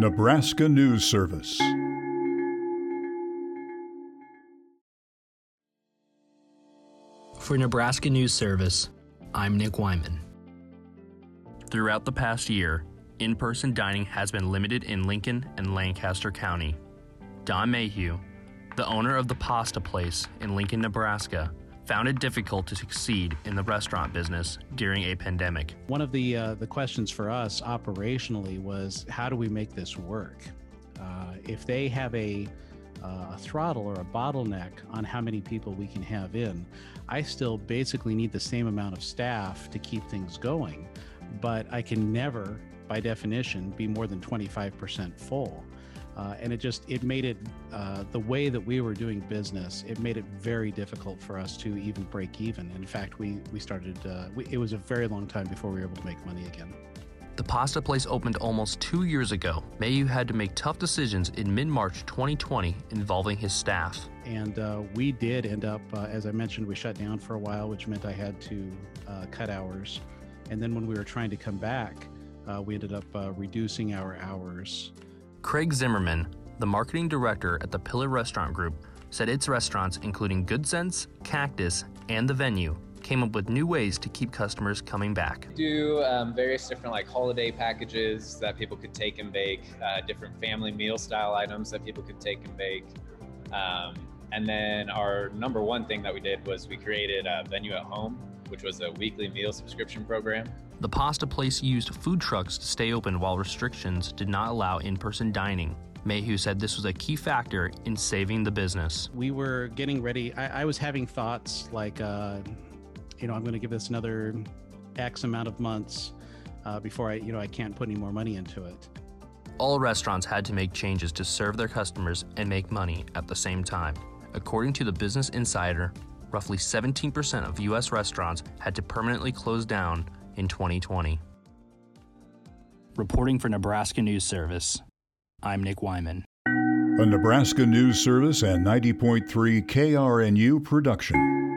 Nebraska News Service. For Nebraska News Service, I'm Nick Wyman. Throughout the past year, in person dining has been limited in Lincoln and Lancaster County. Don Mayhew, the owner of the Pasta Place in Lincoln, Nebraska, found it difficult to succeed in the restaurant business during a pandemic. One of the uh, the questions for us operationally was how do we make this work? Uh, if they have a uh, a throttle or a bottleneck on how many people we can have in, I still basically need the same amount of staff to keep things going, but I can never, by definition, be more than 25% full. Uh, and it just it made it uh, the way that we were doing business it made it very difficult for us to even break even in fact we we started uh, we, it was a very long time before we were able to make money again The pasta place opened almost two years ago. Mayhew had to make tough decisions in mid March 2020 involving his staff. and uh, we did end up uh, as i mentioned we shut down for a while which meant i had to uh, cut hours and then when we were trying to come back uh, we ended up uh, reducing our hours Craig Zimmermann, the marketing director at the Pillar Restaurant Group, said its restaurants, including Good Sense, Cactus, and The Venue, came up with new ways to keep customers coming back. do um, various different like holiday packages that people could take and bake, uh, different family meal style items that people could take and bake. Um, and then our number one thing that we did was we created a venue at home, which was a weekly meal subscription program. The pasta place used food trucks to stay open while restrictions did not allow in person dining. Mayhew said this was a key factor in saving the business. we were getting ready. I, I was having thoughts like, uh, you know, I'm going to give this another X amount of months uh, before I, you know, I can't put any more money into it. All restaurants had to make changes to serve their customers and make money at the same time. According to the Business Insider, roughly 17% of U.S. restaurants had to permanently close down in 2020. Reporting for Nebraska News Service, I'm Nick Wyman. A Nebraska News Service and 90.3 KRNU production.